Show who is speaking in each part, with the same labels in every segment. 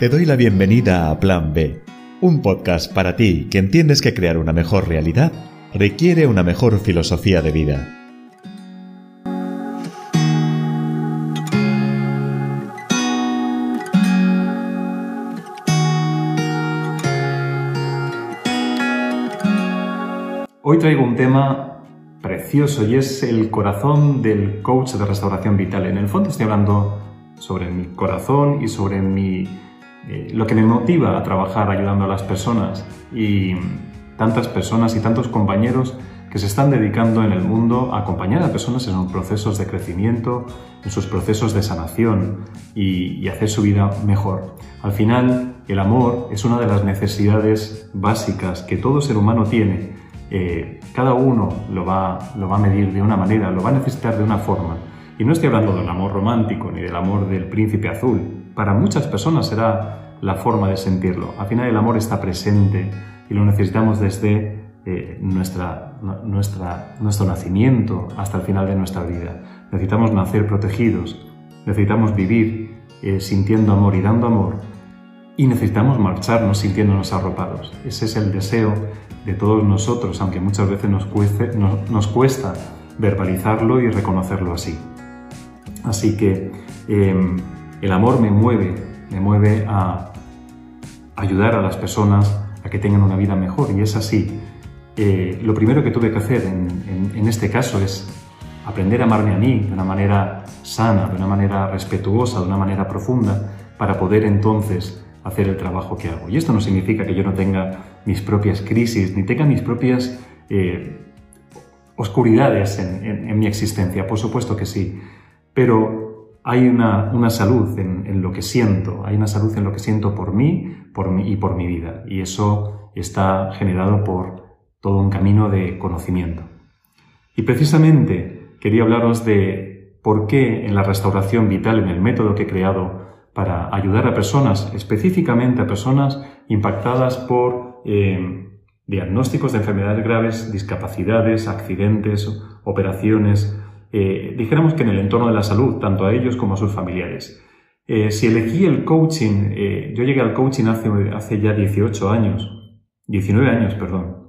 Speaker 1: Te doy la bienvenida a Plan B, un podcast para ti que entiendes que crear una mejor realidad requiere una mejor filosofía de vida.
Speaker 2: Hoy traigo un tema precioso y es el corazón del coach de restauración vital. En el fondo estoy hablando sobre mi corazón y sobre mi eh, lo que me motiva a trabajar ayudando a las personas y tantas personas y tantos compañeros que se están dedicando en el mundo a acompañar a personas en sus procesos de crecimiento, en sus procesos de sanación y, hacer su vida mejor. Al final, el amor es una de las necesidades básicas que todo ser humano tiene. Eh, cada uno lo va, lo va a medir de una manera, lo va a necesitar de una forma. Y no estoy hablando del amor romántico ni del amor del príncipe azul, para muchas personas será la forma de sentirlo. Al final el amor está presente y lo necesitamos desde eh, nuestra, nuestra, nuestro nacimiento hasta el final de nuestra vida. Necesitamos nacer protegidos, necesitamos vivir eh, sintiendo amor y dando amor y necesitamos marcharnos sintiéndonos arropados. Ese es el deseo de todos nosotros, aunque muchas veces nos, nos cuesta verbalizarlo y reconocerlo así. Así que em, el amor me mueve, me mueve a ayudar a las personas a que tengan una vida mejor y es así. Eh, lo primero que tuve que hacer en, este caso es aprender a amarme a mí de una manera sana, de una manera respetuosa, de una manera profunda, para poder entonces hacer el trabajo que hago. Y esto no significa que yo no tenga mis propias crisis, ni tenga mis propias eh, oscuridades en, mi existencia, por supuesto que sí, pero hay una, salud en, lo que siento, hay una salud en lo que siento por mí, por mí y por mi vida. Y eso está generado por todo un camino de conocimiento. Y precisamente quería hablaros de por qué en la restauración vital, en el método que he creado para ayudar a personas, específicamente a personas impactadas por eh, diagnósticos de enfermedades graves, discapacidades, accidentes, operaciones, eh, dijéramos que en el entorno de la salud, tanto a ellos como a sus familiares. Eh, si elegí el coaching, eh, yo llegué al coaching hace, hace ya 18 años, 19 años, perdón.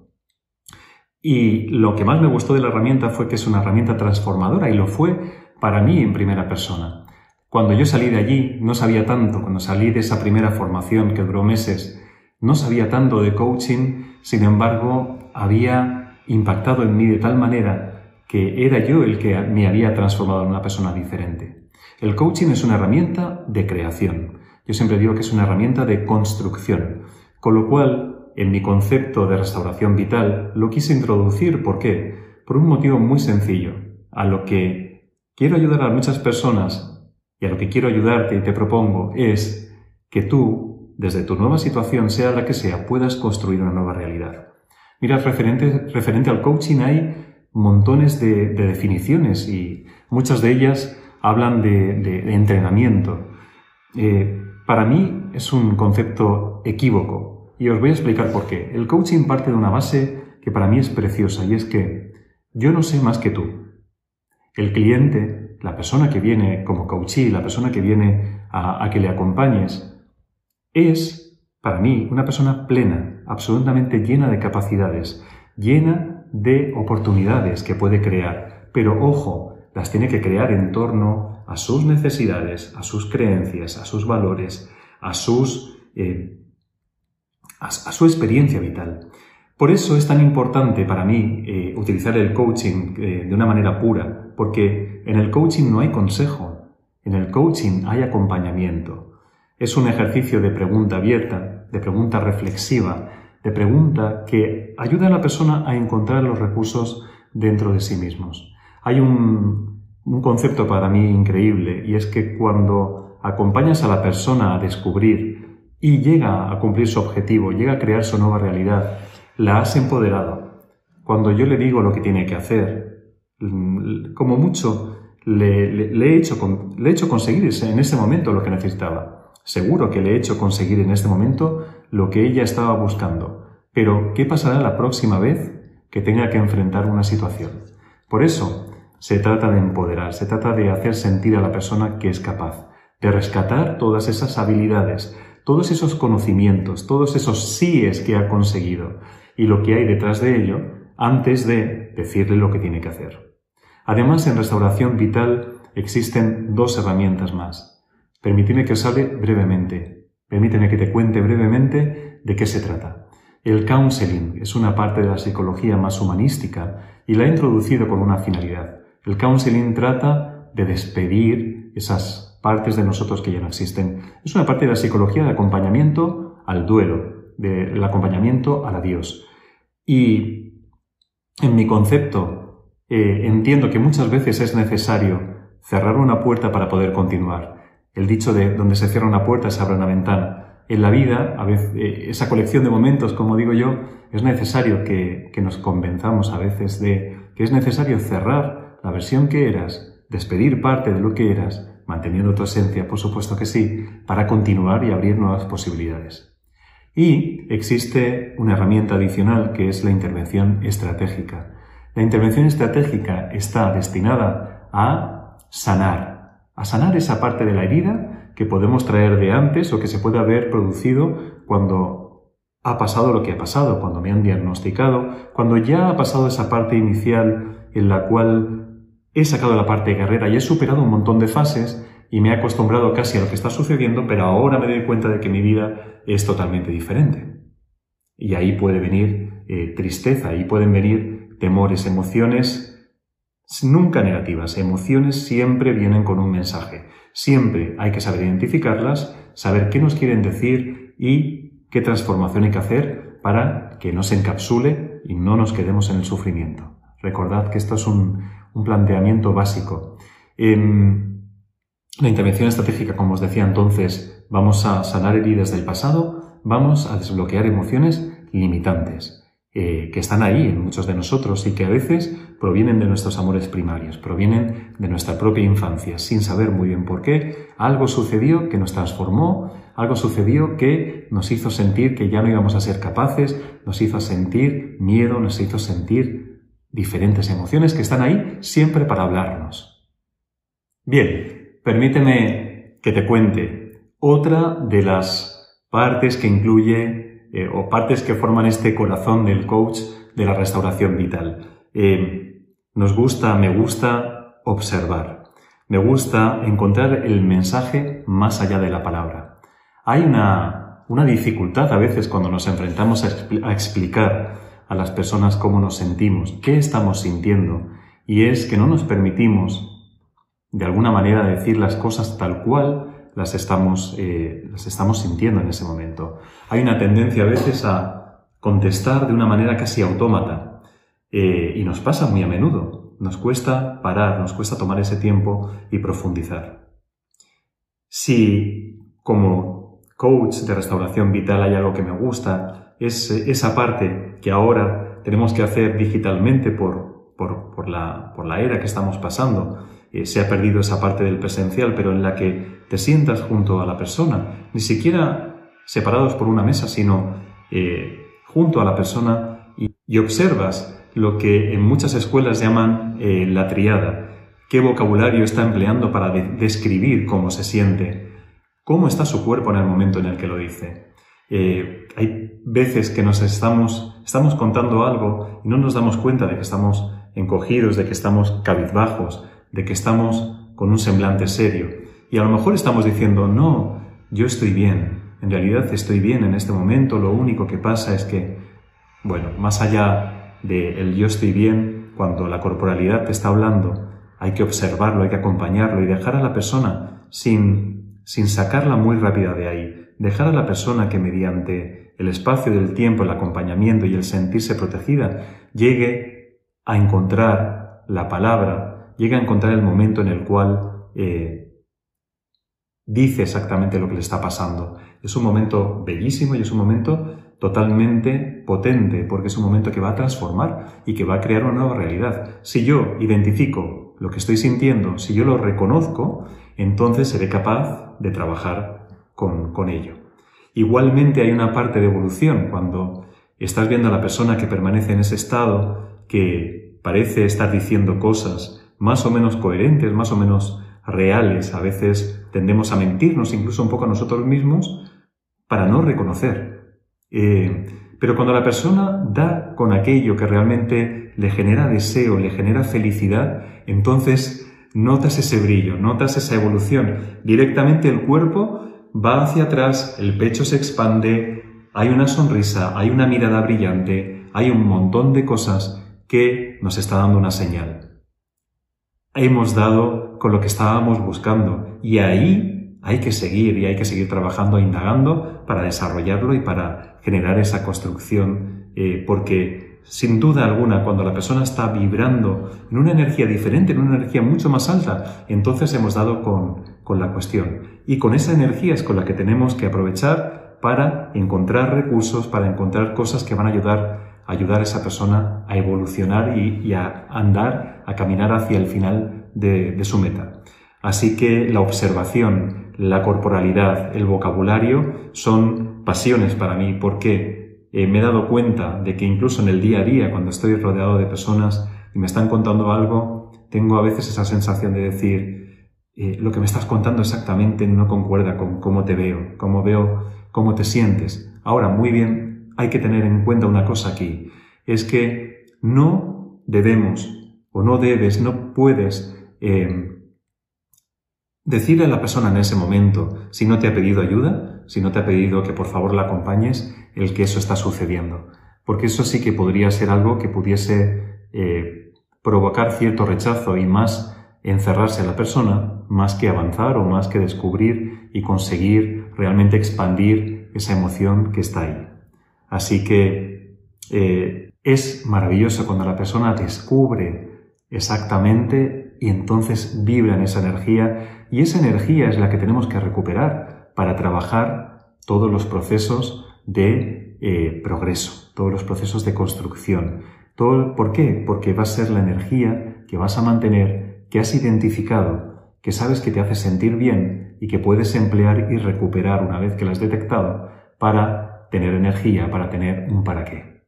Speaker 2: Y lo que más me gustó de la herramienta fue que es una herramienta transformadora y lo fue para mí en primera persona. Cuando yo salí de allí, no sabía tanto, cuando salí de esa primera formación que duró meses, no sabía tanto de coaching, sin embargo, había impactado en mí de tal manera que era yo el que me había transformado en una persona diferente. El coaching es una herramienta de creación. Yo siempre digo que es una herramienta de construcción. Con lo cual, en mi concepto de restauración vital, lo quise introducir. ¿Por qué? Por un motivo muy sencillo. A lo que quiero ayudar a muchas personas y a lo que quiero ayudarte y te propongo es que tú, desde tu nueva situación, sea la que sea, puedas construir una nueva realidad. Mira, referente, referente al coaching hay montones de, definiciones y muchas de ellas hablan de, entrenamiento. Eh, para mí es un concepto equívoco y os voy a explicar por qué. El coaching parte de una base que para mí es preciosa y es que yo no sé más que tú. El cliente, la persona que viene como coachee, la persona que viene a, a que le acompañes, es, para mí, una persona plena, absolutamente llena de capacidades, llena de oportunidades que puede crear, pero ojo, las tiene que crear en torno a sus necesidades, a sus creencias, a sus valores, a, sus, eh, a, su experiencia vital. Por eso es tan importante para mí eh, utilizar el coaching eh, de una manera pura, porque en el coaching no hay consejo, en el coaching hay acompañamiento. Es un ejercicio de pregunta abierta, de pregunta reflexiva, de pregunta que ayuda a la persona a encontrar los recursos dentro de sí mismos. Hay un, concepto para mí increíble y es que cuando acompañas a la persona a descubrir y llega a cumplir su objetivo, llega a crear su nueva realidad, la has empoderado. Cuando yo le digo lo que tiene que hacer, mm, como mucho le, he, hecho, le he hecho conseguir en ese momento lo que necesitaba. Seguro que le he hecho conseguir en este momento lo que ella estaba buscando. Pero, ¿qué pasará la próxima vez que tenga que enfrentar una situación? Por eso, se trata de empoderar, se trata de hacer sentir a la persona que es capaz, de rescatar todas esas habilidades, todos esos conocimientos, todos esos síes que ha conseguido y lo que hay detrás de ello antes de decirle lo que tiene que hacer. Además, en restauración vital existen dos herramientas más. Permíteme que os hable brevemente. Permíteme que te cuente brevemente de qué se trata. El counseling es una parte de la psicología más humanística y la ha introducido con una finalidad. El counseling trata de despedir esas partes de nosotros que ya no existen. Es una parte de la psicología de acompañamiento al duelo, del acompañamiento a la Dios. Y en mi concepto eh, entiendo que muchas veces es necesario cerrar una puerta para poder continuar. El dicho de donde se cierra una puerta se abre una ventana en la vida, a veces, eh, esa colección de momentos, como digo yo, es necesario que, que nos convenzamos a veces de que es necesario cerrar la versión que eras, despedir parte de lo que eras, manteniendo tu esencia, por supuesto que sí, para continuar y abrir nuevas posibilidades. Y existe una herramienta adicional que es la intervención estratégica. La intervención estratégica está destinada a sanar, a sanar esa parte de la herida que podemos traer de antes o que se puede haber producido cuando ha pasado lo que ha pasado, cuando me han diagnosticado, cuando ya ha pasado esa parte inicial en la cual he sacado la parte guerrera y he superado un montón de fases y me he acostumbrado casi a lo que está sucediendo, pero ahora me doy cuenta de que mi vida es totalmente diferente. Y ahí puede venir eh, tristeza, ahí pueden venir temores, emociones nunca negativas. Emociones siempre vienen con un mensaje. Siempre hay que saber identificarlas, saber qué nos quieren decir y qué transformación hay que hacer para que no se encapsule y no nos quedemos en el sufrimiento. Recordad que esto es un, planteamiento básico. En la intervención estratégica, como os decía entonces, vamos a sanar heridas del pasado, vamos a desbloquear emociones limitantes. Eh, que están ahí en muchos de nosotros y que a veces provienen de nuestros amores primarios, provienen de nuestra propia infancia, sin saber muy bien por qué. Algo sucedió que nos transformó, algo sucedió que nos hizo sentir que ya no íbamos a ser capaces, nos hizo sentir miedo, nos hizo sentir diferentes emociones que están ahí siempre para hablarnos. Bien, permíteme que te cuente otra de las partes que incluye eh, o partes que forman este corazón del coach de la restauración vital. Eh, nos gusta, me gusta observar. Me gusta encontrar el mensaje más allá de la palabra. Hay una, una dificultad a veces cuando nos enfrentamos a, a explicar a las personas cómo nos sentimos, qué estamos sintiendo, y es que no nos permitimos de alguna manera decir las cosas tal cual las estamos, eh, las estamos sintiendo en ese momento. Hay una tendencia a veces a contestar de una manera casi autómata eh, y nos pasa muy a menudo. Nos cuesta parar, nos cuesta tomar ese tiempo y profundizar. Si como coach de restauración vital hay algo que me gusta, es esa parte que ahora tenemos que hacer digitalmente por, por, por, la, por la era que estamos pasando, eh, se ha perdido esa parte del presencial, pero en la que te sientas junto a la persona, ni siquiera separados por una mesa, sino eh, junto a la persona y, observas lo que en muchas escuelas llaman eh, la triada, qué vocabulario está empleando para describir cómo se siente, cómo está su cuerpo en el momento en el que lo dice. hay veces que nos estamos, estamos contando algo y no nos damos cuenta de que estamos encogidos, de que estamos cabizbajos, de que estamos con un semblante serio. Y a lo mejor estamos diciendo, no, yo estoy bien, en realidad estoy bien en este momento, lo único que pasa es que, bueno, más allá de el yo estoy bien, cuando la corporalidad te está hablando, hay que observarlo, hay que acompañarlo y dejar a la persona sin, sin sacarla muy rápida de ahí, dejar a la persona que mediante el espacio del tiempo, el acompañamiento y el sentirse protegida, llegue a encontrar la palabra llega a encontrar el momento en el cual eh, dice exactamente lo que le está pasando. Es un momento bellísimo y es un momento totalmente potente, porque es un momento que va a transformar y que va a crear una nueva realidad. Si yo identifico lo que estoy sintiendo, si yo lo reconozco, entonces seré capaz de trabajar con, con ello. Igualmente hay una parte de evolución cuando estás viendo a la persona que permanece en ese estado, que parece estar diciendo cosas más o menos coherentes, más o menos reales. A veces tendemos a mentirnos incluso un poco a nosotros mismos para no reconocer. Eh, pero cuando la persona da con aquello que realmente le genera deseo, le genera felicidad, entonces notas ese brillo, notas esa evolución. Directamente el cuerpo va hacia atrás, el pecho se expande, hay una sonrisa, hay una mirada brillante, hay un montón de cosas que nos está dando una señal. Hemos dado con lo que estábamos buscando y ahí hay que seguir y hay que seguir trabajando, e indagando para desarrollarlo y para generar esa construcción, eh, porque sin duda alguna, cuando la persona está vibrando en una energía diferente, en una energía mucho más alta, entonces hemos dado con, con la cuestión. Y con esa energía es con la que tenemos que aprovechar para encontrar recursos, para encontrar cosas que van a ayudar, ayudar a esa persona a evolucionar y, a andar, a caminar hacia el final de, su meta. Así que la observación, la corporalidad, el vocabulario son pasiones para mí porque eh, me he dado cuenta de que incluso en el día a día, cuando estoy rodeado de personas y me están contando algo, tengo a veces esa sensación de decir, eh, lo que me estás contando exactamente no concuerda con cómo te veo, cómo veo, cómo te sientes. Ahora, muy bien, hay que tener en cuenta una cosa aquí, es que no debemos o no debes, no puedes eh, decirle a la persona en ese momento si no te ha pedido ayuda, si no te ha pedido que por favor la acompañes, el que eso está sucediendo. Porque eso sí que podría ser algo que pudiese eh, provocar cierto rechazo y más encerrarse a la persona, más que avanzar o más que descubrir y conseguir realmente expandir esa emoción que está ahí. Así que eh, es maravilloso cuando la persona descubre exactamente y entonces vibra en esa energía y esa energía es la que tenemos que recuperar para trabajar todos los procesos de eh, progreso, todos los procesos de construcción. ¿Por qué? Porque va a ser la energía que vas a mantener, que has identificado, que sabes que te hace sentir bien y que puedes emplear y recuperar una vez que la has detectado para tener energía, para tener un para qué.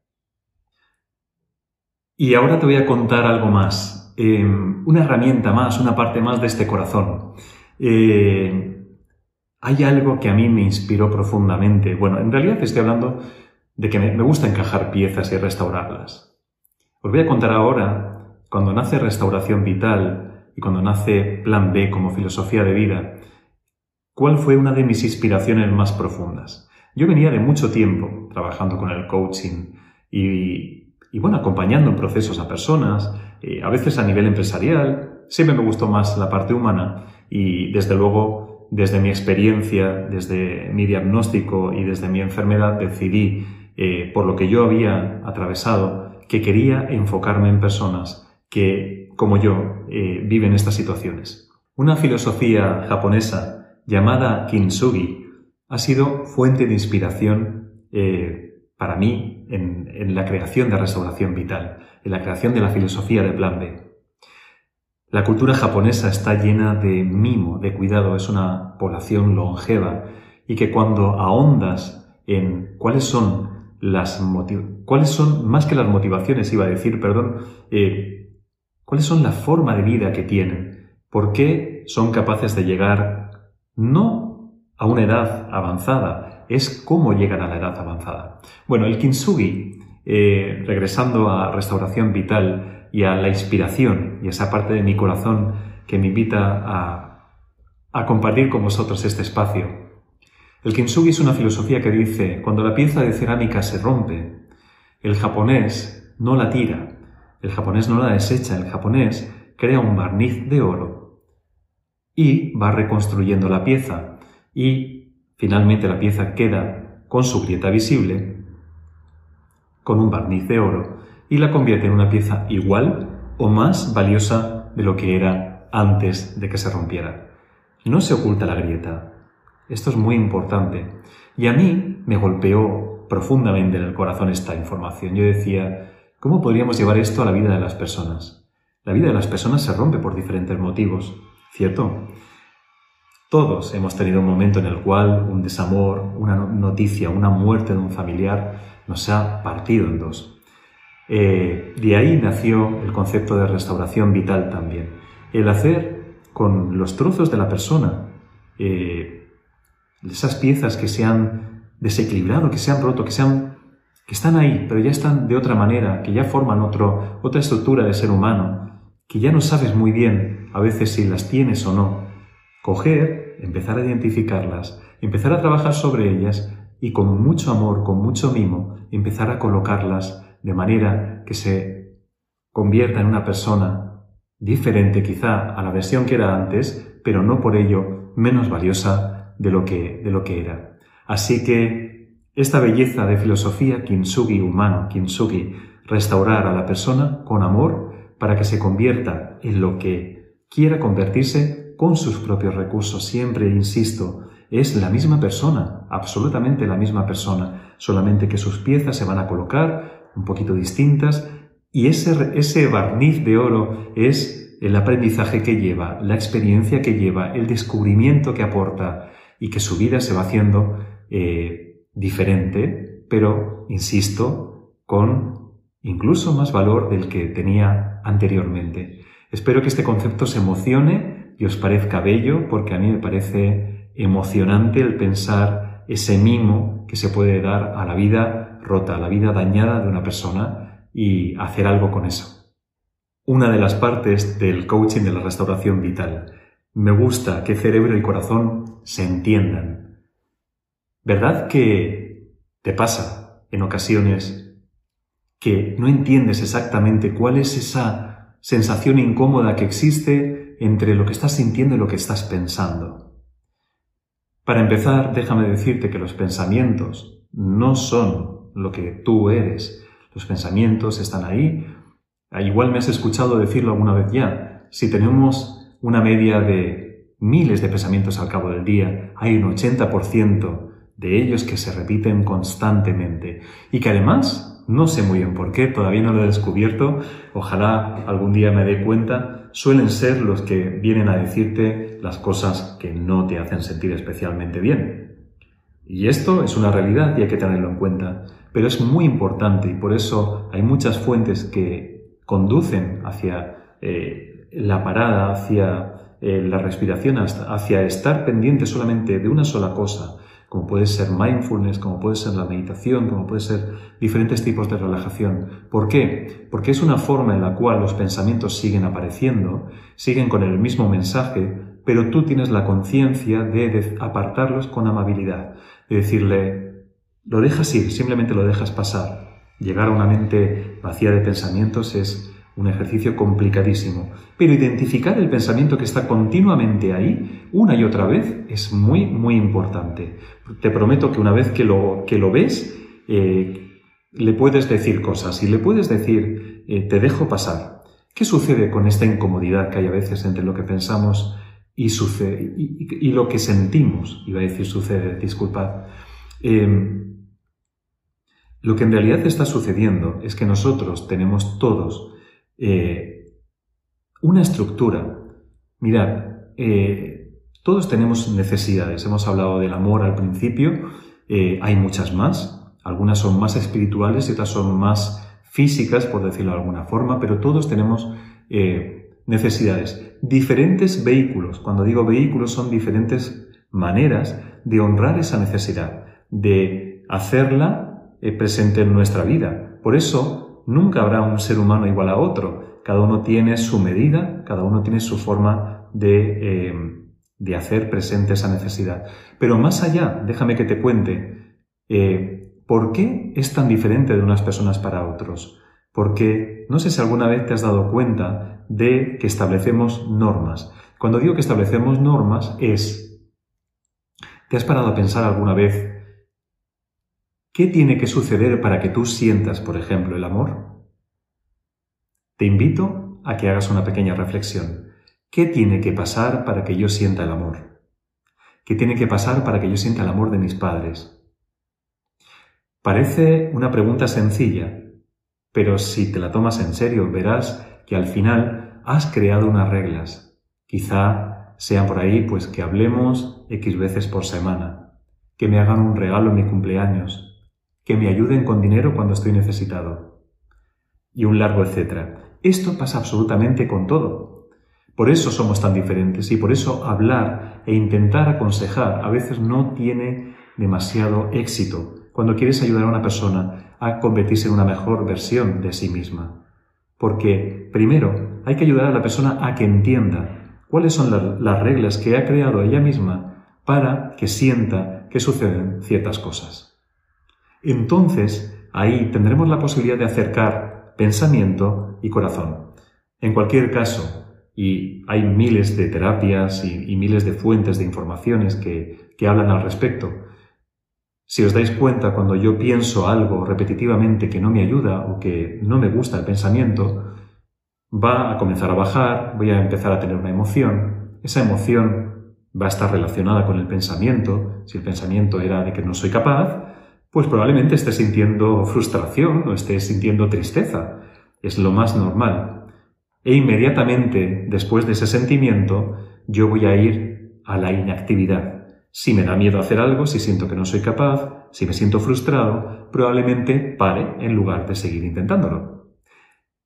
Speaker 2: Y ahora te voy a contar algo más, eh, una herramienta más, una parte más de este corazón. Eh, hay algo que a mí me inspiró profundamente. Bueno, en realidad estoy hablando de que me, gusta encajar piezas y restaurarlas. Os voy a contar ahora, cuando nace Restauración Vital y cuando nace Plan B como filosofía de vida, cuál fue una de mis inspiraciones más profundas. Yo venía de mucho tiempo trabajando con el coaching y, bueno, acompañando en procesos a personas, eh, a veces a nivel empresarial, siempre me gustó más la parte humana y desde luego, desde mi experiencia, desde mi diagnóstico y desde mi enfermedad, decidí, eh, por lo que yo había atravesado, que quería enfocarme en personas que, como yo, eh, viven estas situaciones. Una filosofía japonesa llamada Kintsugi ha sido fuente de inspiración eh, para mí en, la creación de restauración vital, en la creación de la filosofía de Plan B. La cultura japonesa está llena de mimo, de cuidado, es una población longeva y que cuando ahondas en cuáles son las cuáles son, más que las motivaciones, iba a decir, perdón, eh, cuáles son la forma de vida que tienen, por qué son capaces de llegar no a una edad avanzada, es cómo llegan a la edad avanzada. Bueno, el kintsugi, eh, regresando a restauración vital, y a la inspiración y esa parte de mi corazón que me invita a, a compartir con vosotros este espacio. El kintsugi es una filosofía que dice, cuando la pieza de cerámica se rompe, el japonés no la tira, el japonés no la desecha, el japonés crea un barniz de oro y va reconstruyendo la pieza y finalmente la pieza queda con su grieta visible, con un barniz de oro y la convierte en una pieza igual o más valiosa de lo que era antes de que se rompiera. No se oculta la grieta. Esto es muy importante. Y a mí me golpeó profundamente en el corazón esta información. Yo decía, ¿cómo podríamos llevar esto a la vida de las personas? La vida de las personas se rompe por diferentes motivos, ¿cierto? Todos hemos tenido un momento en el cual un desamor, una noticia, una muerte de un familiar nos ha partido en dos. Eh, de ahí nació el concepto de restauración vital también. El hacer con los trozos de la persona, eh, esas piezas que se han desequilibrado, que se han roto, que se han que están ahí, pero ya están de otra manera, que ya forman otro, otra estructura de ser humano, que ya no sabes muy bien a veces si las tienes o no. Coger, empezar a identificarlas, empezar a trabajar sobre ellas y con mucho amor, con mucho mimo, empezar a colocarlas de manera que se convierta en una persona diferente quizá a la versión que era antes, pero no por ello menos valiosa de lo que, de lo que era. Así que esta belleza de filosofía kintsugi humano, kintsugi, restaurar a la persona con amor para que se convierta en lo que quiera convertirse con sus propios recursos. Siempre insisto, es la misma persona, absolutamente la misma persona, solamente que sus piezas se van a colocar un poquito distintas y ese, ese barniz de oro es el aprendizaje que lleva, la experiencia que lleva, el descubrimiento que aporta y que su vida se va haciendo eh, diferente, pero, insisto, con incluso más valor del que tenía anteriormente. Espero que este concepto se emocione y os parezca bello, porque a mí me parece emocionante el pensar ese mimo que se puede dar a la vida rota, a la vida dañada de una persona y hacer algo con eso. Una de las partes del coaching de la restauración vital. Me gusta que cerebro y corazón se entiendan, ¿Verdad que te pasa en ocasiones que no entiendes exactamente cuál es esa sensación incómoda que existe entre lo que estás sintiendo y lo que estás pensando? Para empezar, déjame decirte que los pensamientos no son lo que tú eres. Los pensamientos están ahí. Igual me has escuchado decirlo alguna vez ya. Si tenemos una media de miles de pensamientos al cabo del día, hay un 80% de ellos que se repiten constantemente y que además, no sé muy bien por qué, todavía no lo he descubierto, ojalá algún día me dé cuenta, suelen ser los que vienen a decirte las cosas que no te hacen sentir especialmente bien. Y esto es una realidad y hay que tenerlo en cuenta, pero es muy importante y por eso hay muchas fuentes que conducen hacia eh, la parada, hacia eh, la respiración, hacia estar pendiente solamente de una sola cosa, como puede ser mindfulness, como puede ser la meditación, como puede ser diferentes tipos de relajación. ¿Por qué? Porque es una forma en la cual los pensamientos siguen apareciendo, siguen con el mismo mensaje, pero tú tienes la conciencia de apartarlos con amabilidad, de decirle, lo dejas ir, simplemente lo dejas pasar. Llegar a una mente vacía de pensamientos es un ejercicio complicadísimo. Pero identificar el pensamiento que está continuamente ahí, una y otra vez, es muy, muy importante. Te prometo que una vez que lo, que lo ves, eh, le puedes decir cosas y le puedes decir, eh, te dejo pasar. ¿Qué sucede con esta incomodidad que hay a veces entre lo que pensamos y, sucede, y, lo que sentimos? Iba a decir sucede, disculpad. Em, lo que en realidad está sucediendo es que nosotros tenemos todos eh, una estructura. Mirad, eh, todos tenemos necesidades. Hemos hablado del amor al principio, eh, hay muchas más. Algunas son más espirituales y otras son más físicas, por decirlo de alguna forma, pero todos tenemos necesidades. Diferentes vehículos. Cuando digo vehículos son diferentes maneras de honrar esa necesidad, de hacerla presente en nuestra vida. Por eso, nunca habrá un ser humano igual a otro. Cada uno tiene su medida, cada uno tiene su forma de, eh, de hacer presente esa necesidad. Pero más allá, déjame que te cuente, eh, ¿por qué es tan diferente de unas personas para otros? Porque no sé si alguna vez te has dado cuenta de que establecemos normas. Cuando digo que establecemos normas es, ¿te has parado a pensar alguna vez ¿Qué tiene que suceder para que tú sientas, por ejemplo, el amor? Te invito a que hagas una pequeña reflexión. ¿Qué tiene que pasar para que yo sienta el amor? ¿Qué tiene que pasar para que yo sienta el amor de mis padres? Parece una pregunta sencilla, pero si te la tomas en serio verás que al final has creado unas reglas. Quizá sean por ahí pues que hablemos X veces por semana, que me hagan un regalo en mi cumpleaños, que me ayuden con dinero cuando estoy necesitado. Y un largo etcétera. Esto pasa absolutamente con todo. Por eso somos tan diferentes y por eso hablar e intentar aconsejar a veces no tiene demasiado éxito cuando quieres ayudar a una persona a convertirse en una mejor versión de sí misma. Porque, primero, hay que ayudar a la persona a que entienda cuáles son las reglas que ha creado ella misma para que sienta que suceden ciertas cosas. Entonces, ahí tendremos la posibilidad de acercar pensamiento y corazón. En cualquier caso, y hay miles de terapias y, miles de fuentes de informaciones que, que hablan al respecto, si os dais cuenta, cuando yo pienso algo repetitivamente que no me ayuda o que no me gusta el pensamiento, va a comenzar a bajar, voy a empezar a tener una emoción. Esa emoción va a estar relacionada con el pensamiento. Si el pensamiento era de que no soy capaz, pues probablemente esté sintiendo frustración o esté sintiendo tristeza. Es lo más normal. E inmediatamente después de ese sentimiento, yo voy a ir a la inactividad. Si me da miedo hacer algo, si siento que no soy capaz, si me siento frustrado, probablemente pare en lugar de seguir intentándolo.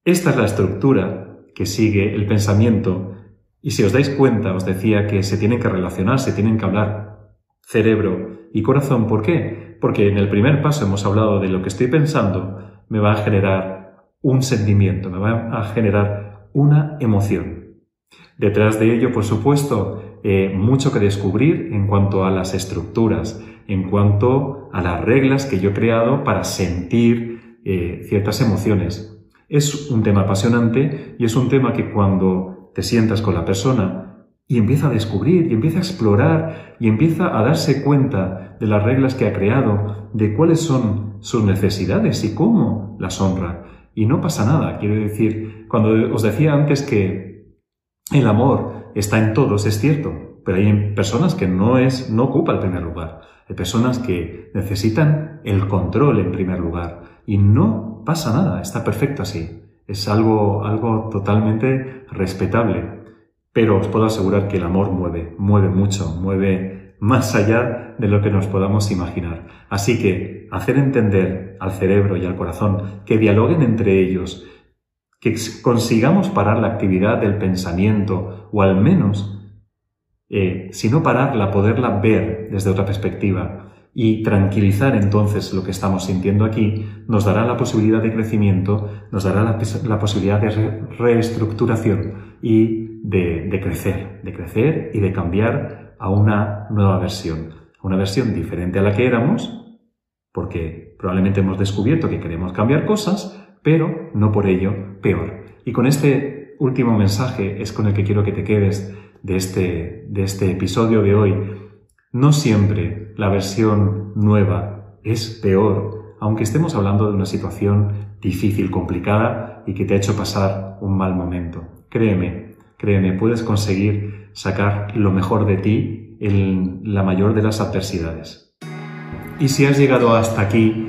Speaker 2: Esta es la estructura que sigue el pensamiento y si os dais cuenta, os decía que se tienen que relacionar, se tienen que hablar cerebro y corazón. ¿Por qué? Porque en el primer paso hemos hablado de lo que estoy pensando, me va a generar un sentimiento, me va a generar una emoción. Detrás de ello, por supuesto, eh, mucho que descubrir en cuanto a las estructuras, en cuanto a las reglas que yo he creado para sentir eh, ciertas emociones. Es un tema apasionante y es un tema que cuando te sientas con la persona y empieza a descubrir y empieza a explorar y empieza a darse cuenta de las reglas que ha creado, de cuáles son sus necesidades y cómo las honra. Y no pasa nada. Quiero decir, cuando os decía antes que el amor está en todos, es cierto, pero hay personas que no es, no ocupa el primer lugar. Hay personas que necesitan el control en primer lugar y no pasa nada, está perfecto así. Es algo, algo totalmente respetable. Pero os puedo asegurar que el amor mueve, mueve mucho, mueve más allá de lo que nos podamos imaginar. Así que hacer entender al cerebro y al corazón que dialoguen entre ellos, que consigamos parar la actividad del pensamiento o al menos, eh, si no pararla, poderla ver desde otra perspectiva y tranquilizar entonces lo que estamos sintiendo aquí, nos dará la posibilidad de crecimiento, nos dará la, posibilidad de reestructuración y de, crecer, de crecer y de cambiar a una nueva versión, a una versión diferente a la que éramos, porque probablemente hemos descubierto que queremos cambiar cosas, pero no por ello peor. Y con este último mensaje es con el que quiero que te quedes de este, de este episodio de hoy. No siempre la versión nueva es peor, aunque estemos hablando de una situación difícil, complicada y que te ha hecho pasar un mal momento. Créeme, créeme, puedes conseguir sacar lo mejor de ti en la mayor de las adversidades. Y si has llegado hasta aquí,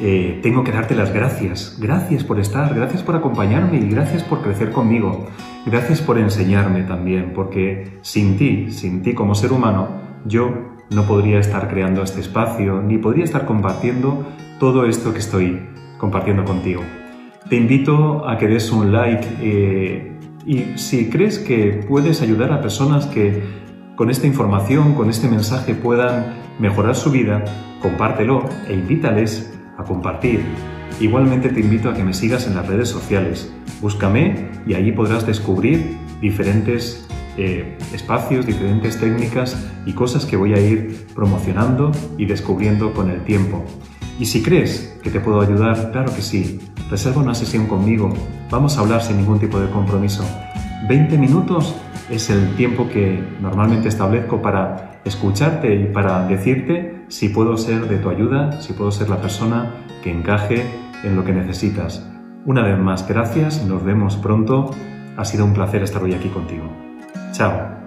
Speaker 2: eh, tengo que darte las gracias. Gracias por estar, gracias por acompañarme y gracias por crecer conmigo. Gracias por enseñarme también, porque sin ti, sin ti como ser humano, yo no podría estar creando este espacio, ni podría estar compartiendo todo esto que estoy compartiendo contigo. Te invito a que des un like eh, y si crees que puedes ayudar a personas que con esta información, con este mensaje puedan mejorar su vida, compártelo e invítales a compartir. Igualmente te invito a que me sigas en las redes sociales. Búscame y allí podrás descubrir diferentes eh, espacios, diferentes técnicas y cosas que voy a ir promocionando y descubriendo con el tiempo. Y si crees que te puedo ayudar, claro que sí. Reserva una sesión conmigo. Vamos a hablar sin ningún tipo de compromiso. 20 minutos es el tiempo que normalmente establezco para escucharte y para decirte si puedo ser de tu ayuda, si puedo ser la persona que encaje en lo que necesitas. Una vez más, gracias, nos vemos pronto. Ha sido un placer estar hoy aquí contigo. Chao.